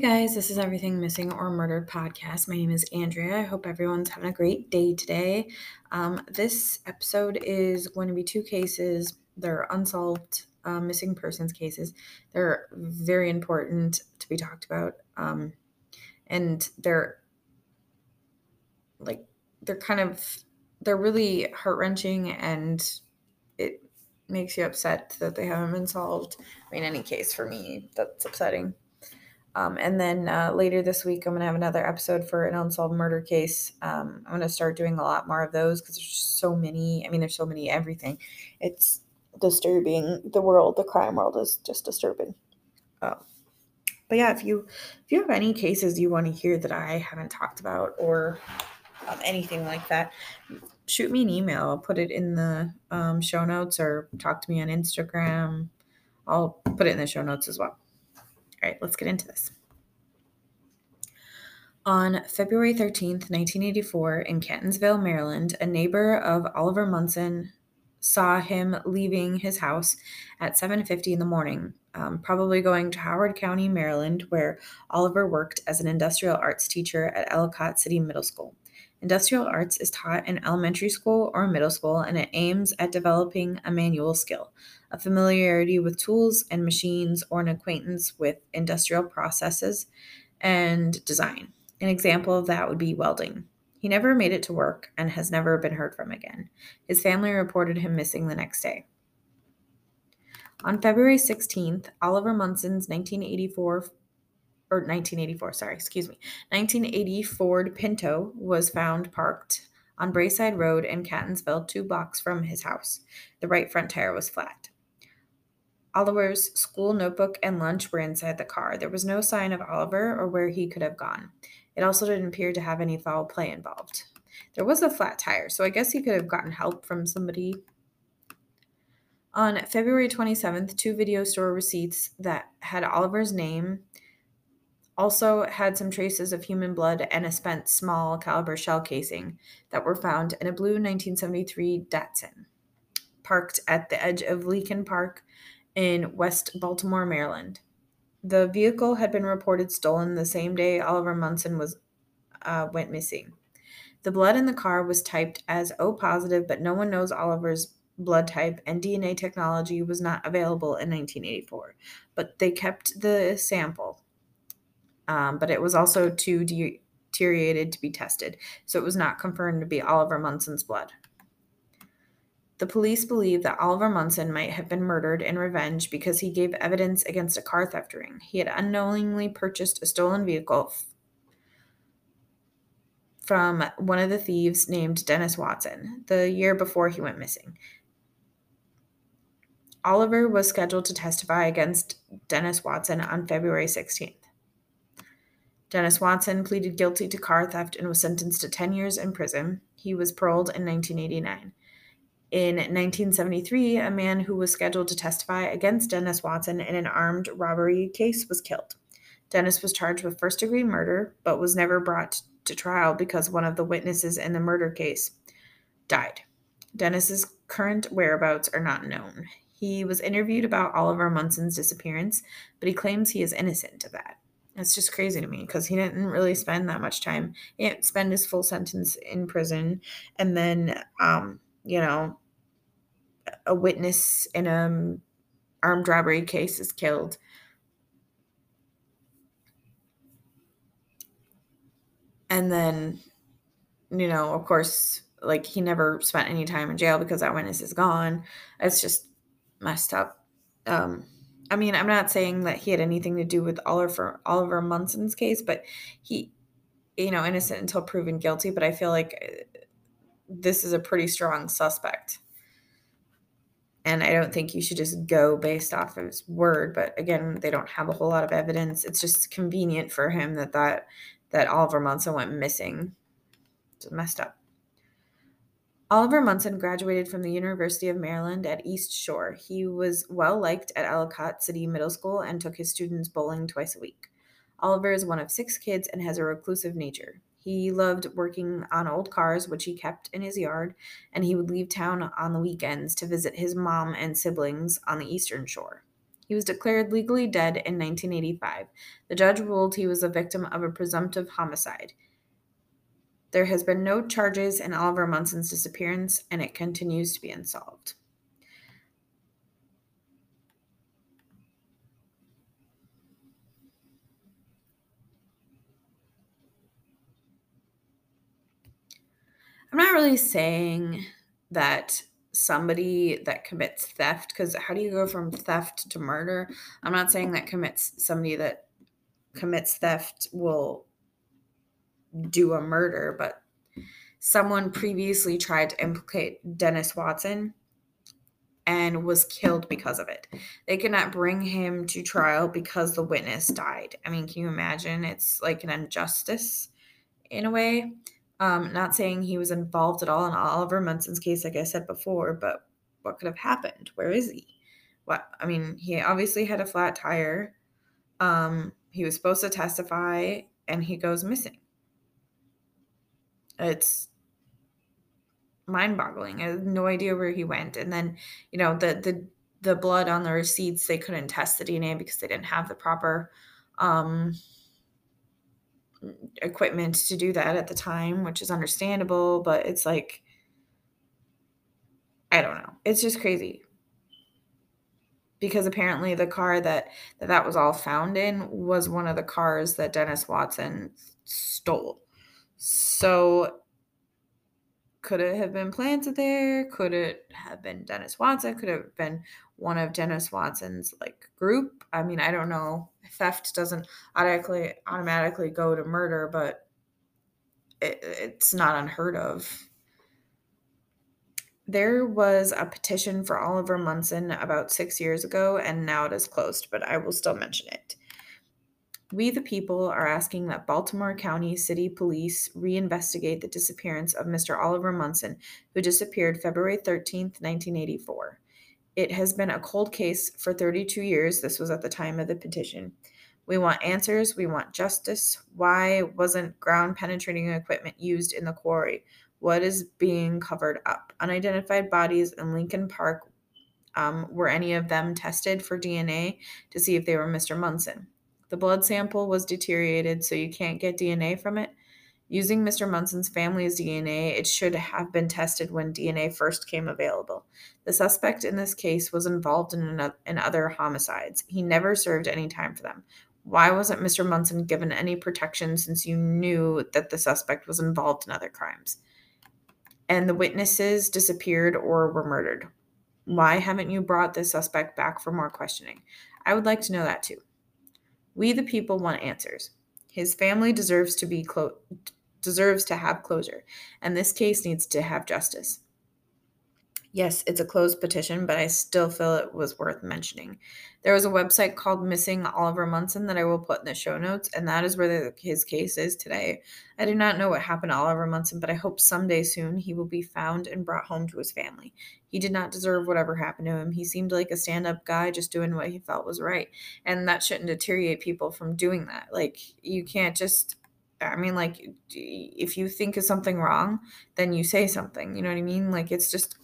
Guys, this is Everything Missing or Murdered podcast. My name is Andrea. I hope everyone's having a great day today. Um, this episode is going to be two cases. They're unsolved uh, missing persons cases. They're very important to be talked about. Um, and they're like, they're kind of, they're really heart wrenching and it makes you upset that they haven't been solved. I mean, any case for me, that's upsetting. Um, and then uh, later this week, I'm going to have another episode for an unsolved murder case. Um, I'm going to start doing a lot more of those because there's so many. I mean, there's so many everything. It's disturbing. The world, the crime world, is just disturbing. Uh, but yeah, if you if you have any cases you want to hear that I haven't talked about or um, anything like that, shoot me an email. I'll put it in the um, show notes or talk to me on Instagram. I'll put it in the show notes as well. All right, let's get into this. On February 13th, 1984, in Catonsville, Maryland, a neighbor of Oliver Munson saw him leaving his house at 7:50 in the morning, um, probably going to Howard County, Maryland, where Oliver worked as an industrial arts teacher at Ellicott City Middle School. Industrial arts is taught in elementary school or middle school, and it aims at developing a manual skill, a familiarity with tools and machines, or an acquaintance with industrial processes and design. An example of that would be welding. He never made it to work and has never been heard from again. His family reported him missing the next day. On February 16th, Oliver Munson's 1984 or 1984, sorry, excuse me, 1980 Ford Pinto was found parked on Braeside Road in Catonsville, two blocks from his house. The right front tire was flat. Oliver's school notebook and lunch were inside the car. There was no sign of Oliver or where he could have gone. It also didn't appear to have any foul play involved. There was a flat tire, so I guess he could have gotten help from somebody. On February 27th, two video store receipts that had Oliver's name also had some traces of human blood and a spent small caliber shell casing that were found in a blue 1973 Datsun parked at the edge of Leakin Park in West Baltimore, Maryland. The vehicle had been reported stolen the same day Oliver Munson was uh, went missing. The blood in the car was typed as O positive, but no one knows Oliver's blood type, and DNA technology was not available in 1984. But they kept the sample um, but it was also too deteriorated to be tested, so it was not confirmed to be Oliver Munson's blood. The police believe that Oliver Munson might have been murdered in revenge because he gave evidence against a car theft ring. He had unknowingly purchased a stolen vehicle from one of the thieves named Dennis Watson the year before he went missing. Oliver was scheduled to testify against Dennis Watson on February 16th. Dennis Watson pleaded guilty to car theft and was sentenced to 10 years in prison. He was paroled in 1989. In 1973, a man who was scheduled to testify against Dennis Watson in an armed robbery case was killed. Dennis was charged with first degree murder, but was never brought to trial because one of the witnesses in the murder case died. Dennis's current whereabouts are not known. He was interviewed about Oliver Munson's disappearance, but he claims he is innocent of that. That's just crazy to me because he didn't really spend that much time. He didn't spend his full sentence in prison. And then, um, you know, a witness in a armed robbery case is killed. And then, you know, of course, like he never spent any time in jail because that witness is gone. It's just messed up. Um, I mean, I'm not saying that he had anything to do with Oliver Oliver Munson's case, but he, you know, innocent until proven guilty. But I feel like uh, this is a pretty strong suspect, and I don't think you should just go based off of his word. But again, they don't have a whole lot of evidence. It's just convenient for him that that that Oliver Munson went missing. It's messed up. Oliver Munson graduated from the University of Maryland at East Shore. He was well liked at Ellicott City Middle School and took his students bowling twice a week. Oliver is one of six kids and has a reclusive nature. He loved working on old cars, which he kept in his yard, and he would leave town on the weekends to visit his mom and siblings on the Eastern Shore. He was declared legally dead in 1985. The judge ruled he was a victim of a presumptive homicide. There has been no charges in Oliver Munson's disappearance, and it continues to be unsolved. I'm not really saying that somebody that commits theft, because how do you go from theft to murder? I'm not saying that commits somebody that commits theft will do a murder, but someone previously tried to implicate Dennis Watson and was killed because of it. They could not bring him to trial because the witness died. I mean, can you imagine? It's like an injustice in a way. Um, not saying he was involved at all in Oliver Munson's case, like I said before, but what could have happened? Where is he? What I mean, he obviously had a flat tire. Um, he was supposed to testify, and he goes missing. It's mind-boggling. I have no idea where he went. And then, you know, the the the blood on the receipts, they couldn't test the DNA because they didn't have the proper um, equipment to do that at the time, which is understandable, but it's like I don't know. It's just crazy. Because apparently the car that, that that was all found in was one of the cars that Dennis Watson stole. So could it have been planted there? Could it have been Dennis Watson? Could it have been one of Dennis Watson's like group? I mean, I don't know. Theft doesn't automatically automatically go to murder, but it, it's not unheard of. There was a petition for Oliver Munson about six years ago, and now it is closed, but I will still mention it. We, the people, are asking that Baltimore County City Police reinvestigate the disappearance of Mr. Oliver Munson, who disappeared February 13th, 1984. It has been a cold case for 32 years. This was at the time of the petition. We want answers. We want justice. Why wasn't ground penetrating equipment used in the quarry? What is being covered up? Unidentified bodies in Lincoln Park. Um, were any of them tested for DNA to see if they were Mr. Munson? The blood sample was deteriorated, so you can't get DNA from it. Using Mr. Munson's family's DNA, it should have been tested when DNA first came available. The suspect in this case was involved in, another, in other homicides. He never served any time for them. Why wasn't Mr. Munson given any protection since you knew that the suspect was involved in other crimes? And the witnesses disappeared or were murdered. Why haven't you brought the suspect back for more questioning? I would like to know that too. We, the people, want answers. His family deserves to be clo- deserves to have closure, and this case needs to have justice. Yes, it's a closed petition, but I still feel it was worth mentioning. There was a website called Missing Oliver Munson that I will put in the show notes, and that is where the, his case is today. I do not know what happened to Oliver Munson, but I hope someday soon he will be found and brought home to his family. He did not deserve whatever happened to him. He seemed like a stand up guy just doing what he felt was right, and that shouldn't deteriorate people from doing that. Like, you can't just I mean, like, if you think of something wrong, then you say something. You know what I mean? Like, it's just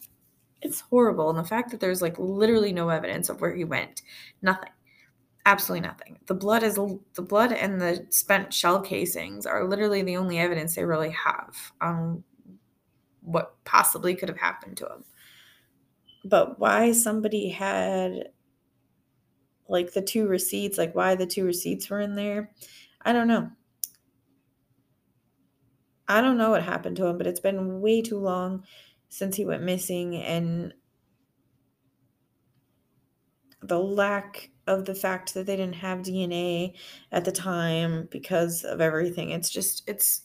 it's horrible. And the fact that there's like literally no evidence of where he went, nothing, absolutely nothing. The blood is the blood and the spent shell casings are literally the only evidence they really have on what possibly could have happened to him. But why somebody had like the two receipts, like why the two receipts were in there, I don't know. I don't know what happened to him, but it's been way too long since he went missing and the lack of the fact that they didn't have DNA at the time because of everything. It's just, it's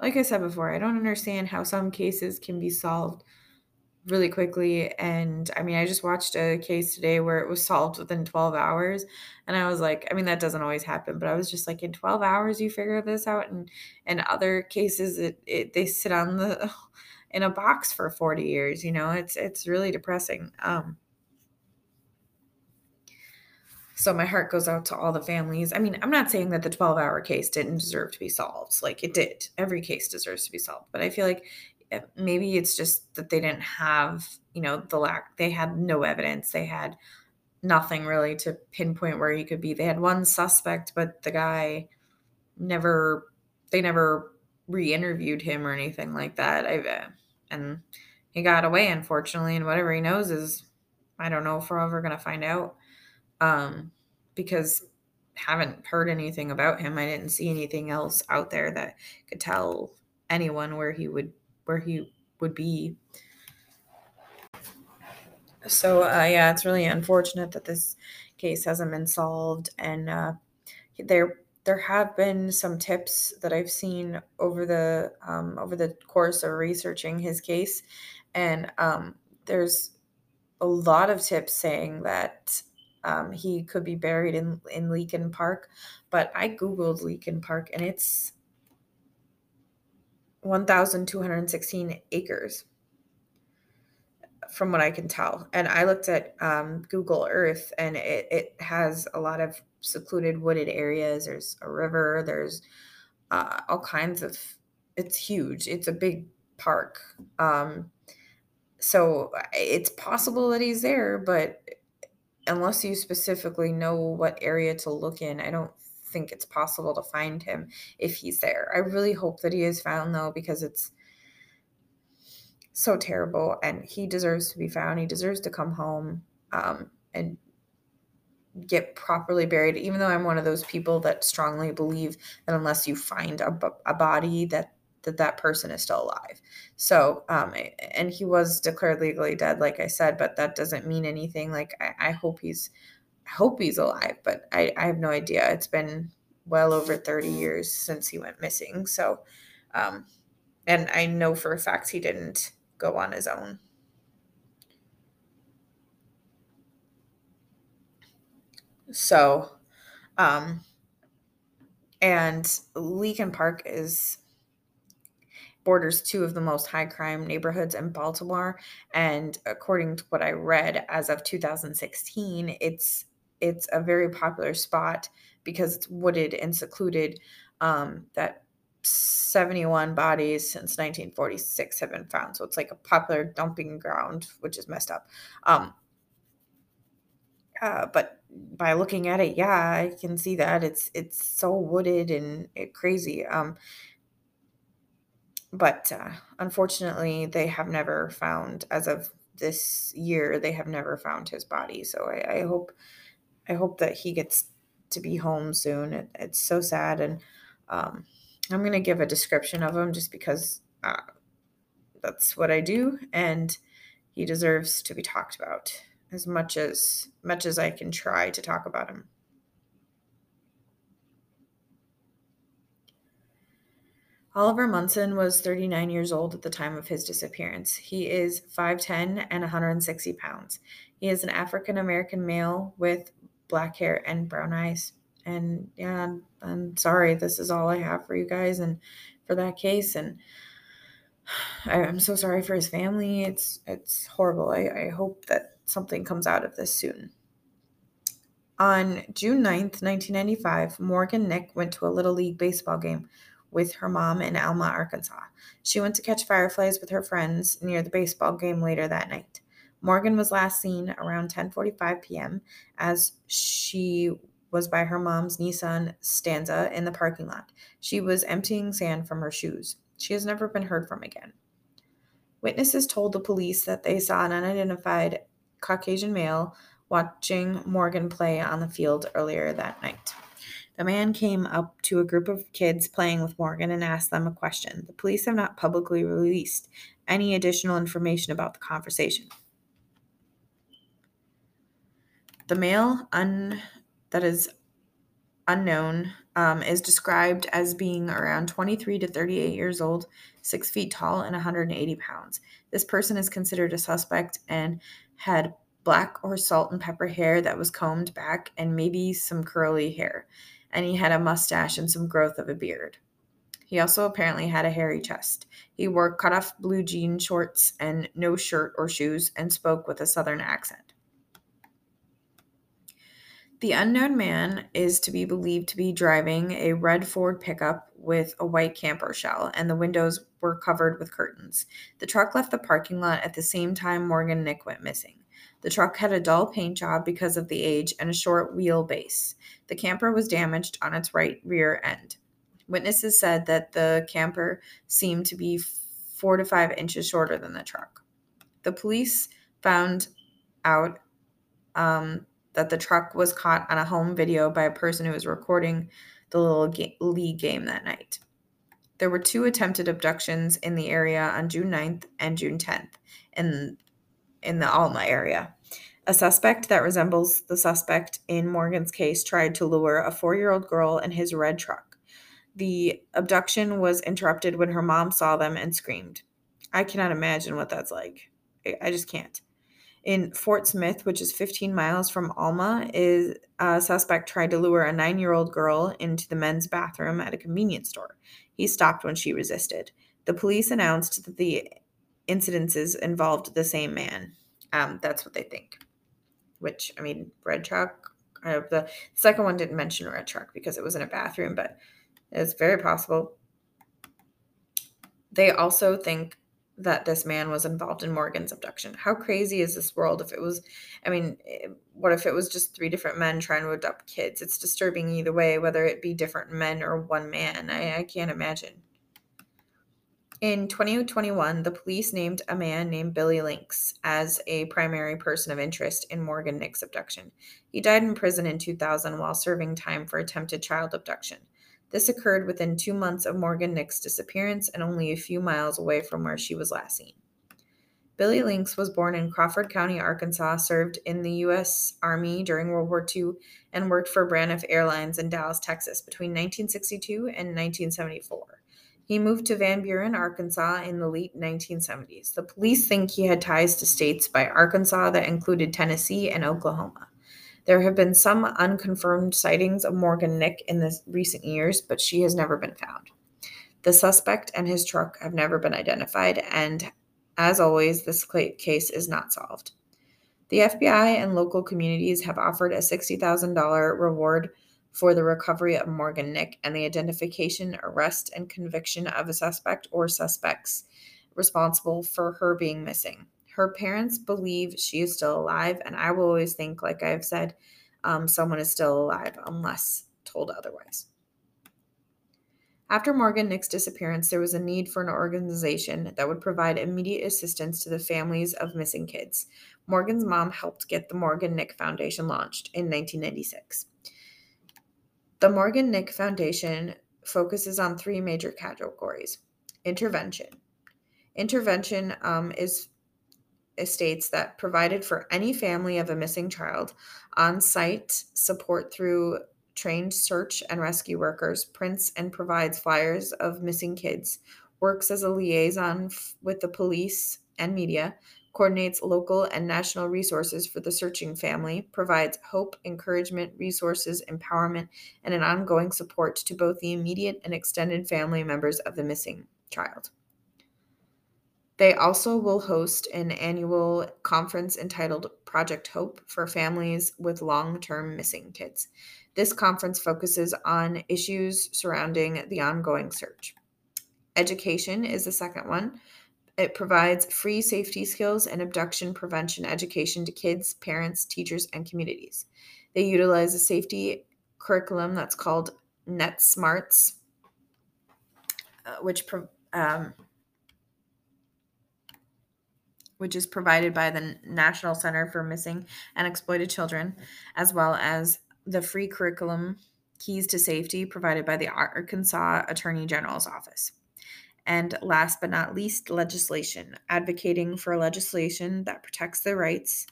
like I said before, I don't understand how some cases can be solved really quickly. And I mean, I just watched a case today where it was solved within 12 hours. And I was like, I mean, that doesn't always happen, but I was just like, in 12 hours, you figure this out. And in other cases, it, it they sit on the in a box for 40 years, you know, it's it's really depressing. Um so my heart goes out to all the families. I mean, I'm not saying that the 12 hour case didn't deserve to be solved. Like it did. Every case deserves to be solved. But I feel like maybe it's just that they didn't have you know, the lack, they had no evidence. They had nothing really to pinpoint where he could be. They had one suspect, but the guy never, they never re interviewed him or anything like that. I, and he got away, unfortunately. And whatever he knows is, I don't know if we're ever going to find out. Um, because haven't heard anything about him. I didn't see anything else out there that could tell anyone where he would where he would be. So uh, yeah, it's really unfortunate that this case hasn't been solved, and uh, there there have been some tips that I've seen over the um, over the course of researching his case, and um, there's a lot of tips saying that um, he could be buried in in Leakin Park, but I googled Leakin Park and it's 1,216 acres, from what I can tell. And I looked at um, Google Earth, and it it has a lot of secluded wooded areas. There's a river. There's uh, all kinds of. It's huge. It's a big park. Um, so it's possible that he's there, but unless you specifically know what area to look in, I don't think it's possible to find him if he's there. I really hope that he is found though, because it's so terrible and he deserves to be found. He deserves to come home um, and get properly buried even though i'm one of those people that strongly believe that unless you find a, body that that that person is still alive. So, um, and he was declared legally dead, like I said, but that doesn't mean anything. Like I, I hope he's, hope he's alive, but I, I have no idea. It's been well over 30 years since he went missing. So, um, and I know for a fact he didn't go on his own. So, um, and Leakin Park is borders two of the most high crime neighborhoods in Baltimore. And according to what I read, as of 2016, it's it's a very popular spot because it's wooded and secluded. Um, that 71 bodies since 1946 have been found. So it's like a popular dumping ground, which is messed up. Um, uh, but by looking at it, yeah, I can see that it's it's so wooded and it, crazy. Um, but uh, unfortunately, they have never found, as of this year, they have never found his body. So I, I hope, I hope that he gets to be home soon. It, it's so sad, and um, I'm gonna give a description of him just because uh, that's what I do, and he deserves to be talked about as much as much as I can try to talk about him. Oliver Munson was 39 years old at the time of his disappearance. He is 5'10 and 160 pounds. He is an African American male with black hair and brown eyes. And yeah, I'm, sorry, this is all I have for you guys and for that case. And I, am so sorry for his family. It's it's horrible. I, I hope that something comes out of this soon. On June 9th, 1995, Morgan Nick went to a Little League baseball game with her mom in Alma, Arkansas. She went to catch fireflies with her friends near the baseball game later that night. Morgan was last seen around 10:45 p.m. as she was by her mom's Nissan Stanza in the parking lot. She was emptying sand from her shoes. She has never been heard from again. Witnesses told the police that they saw an unidentified Caucasian male watching Morgan play on the field earlier that night. The man came up to a group of kids playing with Morgan and asked them a question. The police have not publicly released any additional information about the conversation. The male un, that is unknown um, is described as being around 23 to 38 years old, six feet tall, and 180 pounds. This person is considered a suspect and had black or salt and pepper hair that was combed back and maybe some curly hair and he had a mustache and some growth of a beard. He also apparently had a hairy chest. He wore cut off blue jean shorts and no shirt or shoes and spoke with a southern accent. The unknown man is to be believed to be driving a red Ford pickup with a white camper shell, and the windows were covered with curtains. The truck left the parking lot at the same time Morgan and Nick went missing. The truck had a dull paint job because of the age and a short wheelbase. The camper was damaged on its right rear end. Witnesses said that the camper seemed to be four to five inches shorter than the truck. The police found out um, that the truck was caught on a home video by a person who was recording the little ga- league game that night. There were two attempted abductions in the area on June 9th and June 10th in, in the Alma area. A suspect that resembles the suspect in Morgan's case tried to lure a four year old girl in his red truck. The abduction was interrupted when her mom saw them and screamed. I cannot imagine what that's like. I just can't in Fort Smith, which is 15 miles from Alma, is a suspect tried to lure a nine year old girl into the men's bathroom at a convenience store. He stopped when she resisted. The police announced that the incidences involved the same man. Um, that's what they think. Which, I mean, red truck. Uh, the second one didn't mention red truck because it was in a bathroom, but it's very possible. They also think that this man was involved in Morgan's abduction. How crazy is this world if it was I mean, eh, what if it was just three different men trying to adopt kids? It's disturbing either way whether it be different men or one man. I, I can't imagine. In 2021, the police named a man named Billy Lincks as a primary person of interest in Morgan Nick's abduction. He died in prison in 2000 while serving time for attempted child abduction. This occurred within two months of Morgan Nick's disappearance and only a few miles away from where she was last seen. Billy Lincks was born in Crawford County, Arkansas, served in the U.S. Army during World War II, and worked for Braniff Airlines in Dallas, Texas between 1962 and 1974. He moved to Van Buren, Arkansas in the late 1970s. The police think he had ties to states by Arkansas that included Tennessee and Oklahoma. There have been some unconfirmed sightings of Morgan Nick in the recent years, but she has never been found. The suspect and his truck have never been identified, and as always, this case is not solved. The FBI and local communities have offered a $60,000 reward for the recovery of Morgan Nick and the identification, arrest, and conviction of a suspect or suspects responsible for her being missing her parents believe she is still alive, and I will always think, like I've said, um, someone is still alive unless told otherwise. After Morgan Nick's disappearance, there was a need for an organization that would provide immediate assistance to the families of missing kids. Morgan's mom helped get the Morgan Nick Foundation launched in 1996. The Morgan Nick Foundation focuses on three major categories intervention. Intervention um, is estates that provided for any family of a missing child on site support through trained search and rescue workers, prints and provides flyers of missing kids, works as a liaison f- with the police and media, coordinates local and national resources for the searching family, provides hope, encouragement, resources, empowerment, and an ongoing support to both the immediate and extended family members of the missing child. They also will host an annual conference entitled Project Hope for families with long term missing kids. This conference focuses on issues surrounding the ongoing search. Education is the second one. It provides free safety skills and abduction prevention education to kids, parents, teachers, and communities. They utilize a safety curriculum that's called NetSmartz, uh, which um, which is provided by the National Center for Missing and Exploited Children, as well as the free curriculum Keys to Safety provided by the Arkansas Attorney General's Office. And last but not least, legislation, advocating for legislation that protects the rights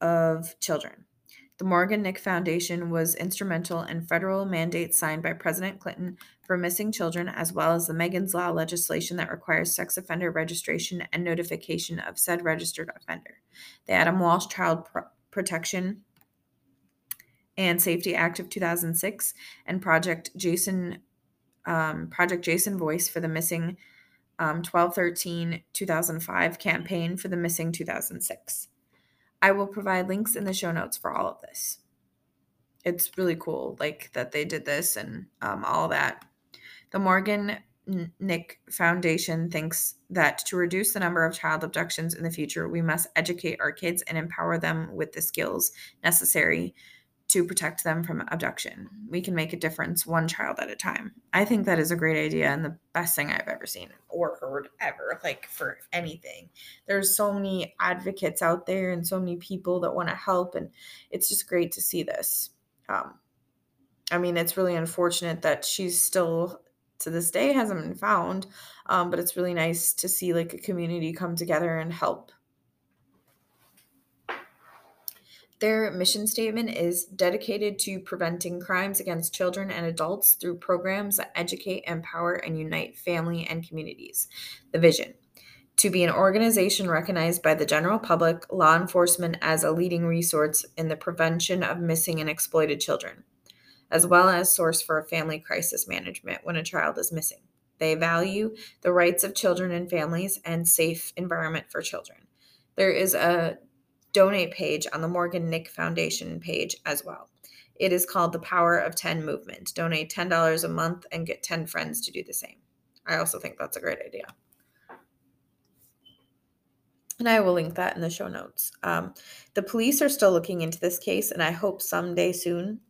of children. The Morgan Nick Foundation was instrumental in federal mandates signed by President Clinton for missing children, as well as the Megan's Law legislation that requires sex offender registration and notification of said registered offender. The Adam Walsh Child Pro- Protection and Safety Act of 2006 and Project Jason um, Project Jason Voice for the missing um, 1213 2005 campaign for the missing 2006. I will provide links in the show notes for all of this. It's really cool, like that they did this and um, all that. The Morgan Nick Foundation thinks that to reduce the number of child abductions in the future, we must educate our kids and empower them with the skills necessary to protect them from abduction. We can make a difference one child at a time. I think that is a great idea and the best thing I've ever seen or heard ever, like for anything. There's so many advocates out there and so many people that want to help, and it's just great to see this. Um, I mean, it's really unfortunate that she's still to this day hasn't been found, um, but it's really nice to see like a community come together and help Their mission statement is dedicated to preventing crimes against children and adults through programs that educate, empower, and unite family and communities. The vision to be an organization recognized by the general public, law enforcement as a leading resource in the prevention of missing and exploited children, as well as source for family crisis management when a child is missing. They value the rights of children and families and safe environment for children. There is a donate page on the Morgan Nick Foundation page as well. It is called the Power of 10 Movement. Donate $10 a month and get 10 friends to do the same. I also think that's a great idea. And I will link that in the show notes. Um, the police are still looking into this case, and I hope someday soon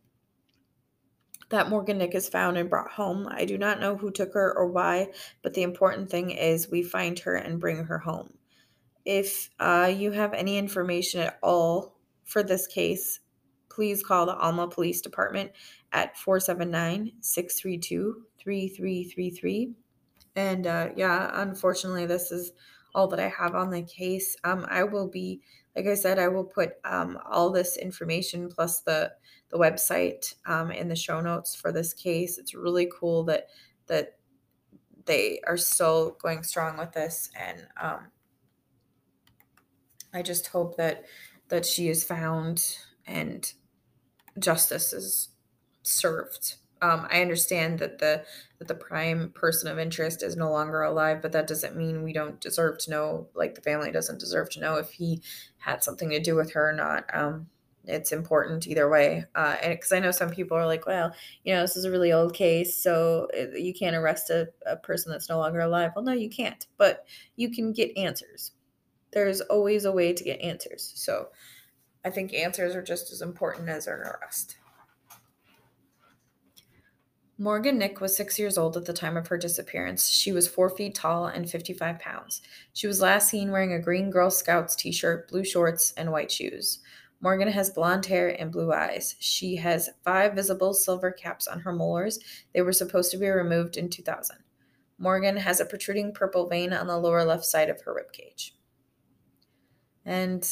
that Morgan Nick is found and brought home. I do not know who took her or why, but the important thing is we find her and bring her home. If uh, you have any information at all for this case, please call the Alma Police Department at 479 632 3333. And uh, yeah, unfortunately, this is all that I have on the case. Um, I will be, like I said, I will put um, all this information plus the the website um, in the show notes for this case. It's really cool that that they are still going strong with this, and um, I just hope that that she is found and justice is served. Um, I understand that the that the prime person of interest is no longer alive, but that doesn't mean we don't deserve to know. Like the family doesn't deserve to know if he had something to do with her or not. Um, it's important either way. Uh, because I know some people are like, well, you know, this is a really old case, so uh, you can't arrest a, a person that's no longer alive. Well, no, you can't, but you can get answers there's always a way to get answers. So I think answers are just as important as an arrest. Morgan Nick was six years old at the time of her disappearance. She was four feet tall and 55 pounds. She was last seen wearing a green Girl Scouts t shirt, blue shorts, and white shoes. Morgan has blonde hair and blue eyes. She has five visible silver caps on her molars. They were supposed to be removed in 2000. Morgan has a protruding purple vein on the lower left side of her ribcage. And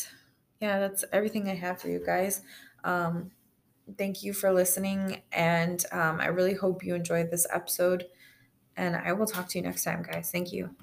yeah, that's everything I have for you guys. Um, thank you for listening. And um, I really hope you enjoyed this episode. And I will talk to you next time, guys. Thank you.